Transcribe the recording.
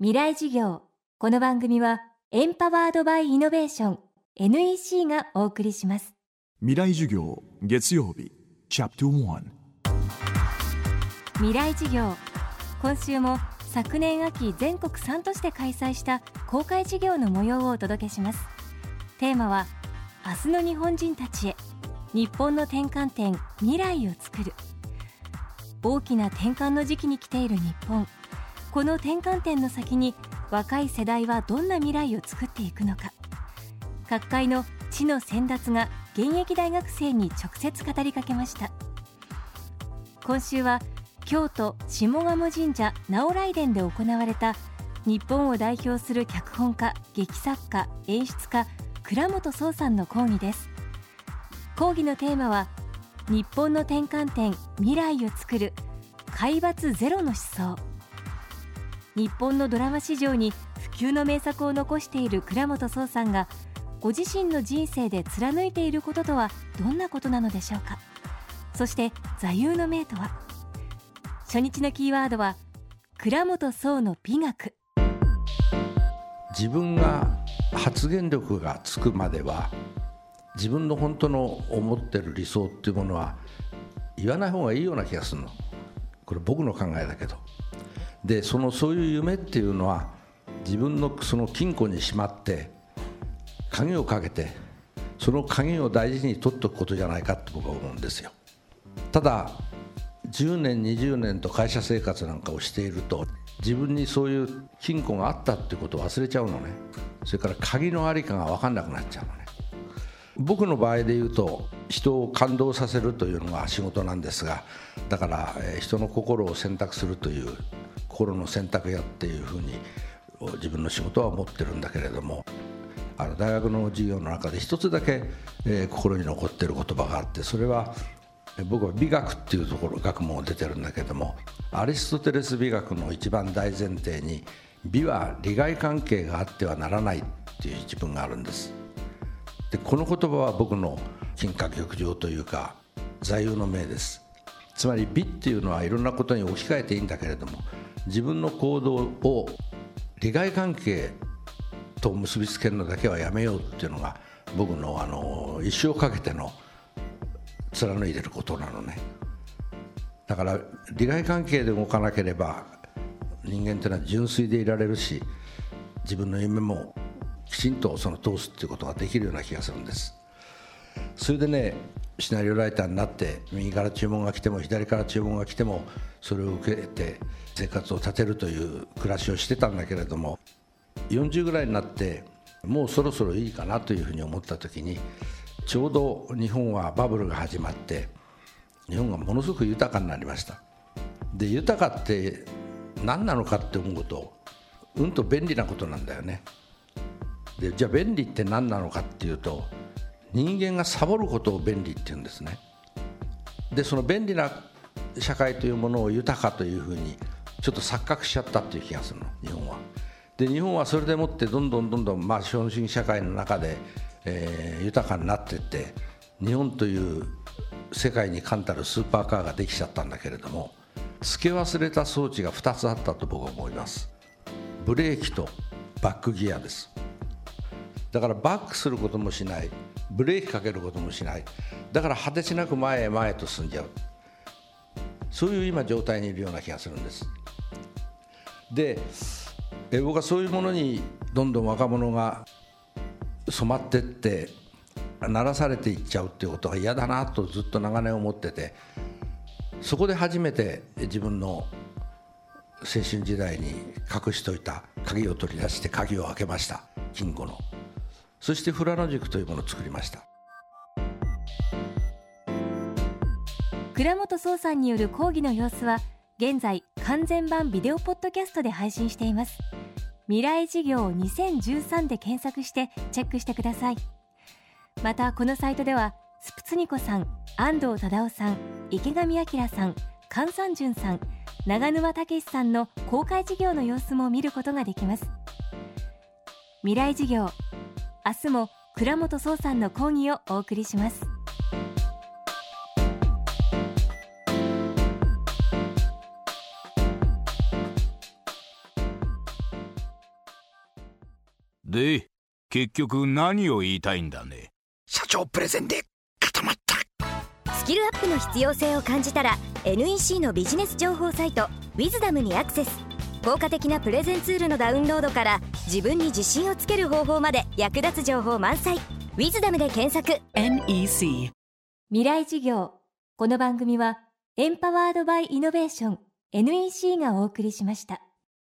未来事業。この番組はエンパワードバイイノベーション NEC がお送りします。未来授業月曜日チャプト1未来事業。今週も昨年秋全国3都市で開催した公開事業の模様をお届けします。テーマは明日の日本人たちへ日本の転換点未来を作る。大きな転換の時期に来ている日本この転換点の先に若い世代はどんな未来を作っていくのか。各界の知の先達が現役大学生に直接語りかけました。今週は京都下鴨神社直来殿で行われた日本を代表する脚本家劇作家演出家倉本壮さんの講義です。講義のテーマは日本の転換点未来を作る海抜ゼロの思想。日本のドラマ史上に普及の名作を残している倉本壮さんがご自身の人生で貫いていることとはどんなことなのでしょうか？そして座右の銘とは？初日のキーワードは倉本壮の美学。自分が発言力がつくまでは自分の本当の思ってる理想っていうものは言わない方がいいような気がするの。これ僕の考えだけど。でそのそういう夢っていうのは自分のその金庫にしまって鍵をかけてその鍵を大事に取っておくことじゃないかって僕は思うんですよ。ただ10年20年と会社生活なんかをしていると自分にそういう金庫があったってことを忘れちゃうのね。それから鍵の在りかが分かんなくなっちゃうのね。僕の場合で言うと人を感動させるというのが仕事なんですがだから人の心を選択するという心の選択やっていうふうに自分の仕事は思ってるんだけれどもあの大学の授業の中で一つだけ、えー、心に残ってる言葉があってそれは僕は美学っていうところ学問を出てるんだけどもアリストテレス美学の一番大前提に美は利害関係があってはならないっていう一文があるんです。でこの言葉は僕の金貨玉上というか座右の銘です。つまり美っていうのはいろんなことに置き換えていいんだけれども自分の行動を利害関係と結びつけるのだけはやめようっていうのが僕のあの一生かけての貫いてることなのね。だから利害関係で動かなければ人間っていうのは純粋でいられるし自分の夢もきちんとその通すっていうことができるような気がするんです。それでねシナリオライターになって右から注文が来ても左から注文が来てもそれを受けて生活を立てるという暮らしをしてたんだけれども40ぐらいになってもうそろそろいいかなというふうに思った時にちょうど日本はバブルが始まって日本がものすごく豊かになりました。で豊かって何なのかって思うとうんと便利なことなんだよね。でじゃあ便利って何なのかっていうと人間がサボることを便利って言うんですね。でその便利な社会というものを豊かというふうにちょっと錯覚しちゃったっていう気がするの日本は。で日本はそれでもってどんどんどんどんまあ資本主義社会の中で、えー、豊かになっていって日本という世界に冠たるスーパーカーができちゃったんだけれども付け忘れた装置が2つあったと僕は思います。ブレーキとバックギアです。だからバックすることもしない。ブレーキかけることもしない。だから果てしなく前へ前へと進んじゃう。そういう今状態にいるような気がするんです。でえ僕はそういうものにどんどん若者が染まってって鳴らされていっちゃうっていうことが嫌だなとずっと長年思っててそこで初めて自分の青春時代に隠しといた鍵を取り出して鍵を開けました。金庫の。そして富良野塾というものを作りました。倉本壮さんによる講義の様子は現在完全版ビデオポッドキャストで配信しています。未来事業2013で検索してチェックしてください。またこのサイトではスプツニコさん安藤忠雄さん池上彰さん菅三淳さん長沼武さんの公開事業の様子も見ることができます。未来事業明日も倉本壮さんの講義をお送りします。で結局何を言いたいんだね？社長プレゼンで固まった。スキルアップの必要性を感じたら NEC のビジネス情報サイト「ウィズダムにアクセス効果的なプレゼンツールのダウンロードから自分に自信をつける方法まで役立つ情報満載「ウィズダムで検索。NEC 未来事業。この番組はエンパワードバイイノベーション NEC がお送りしました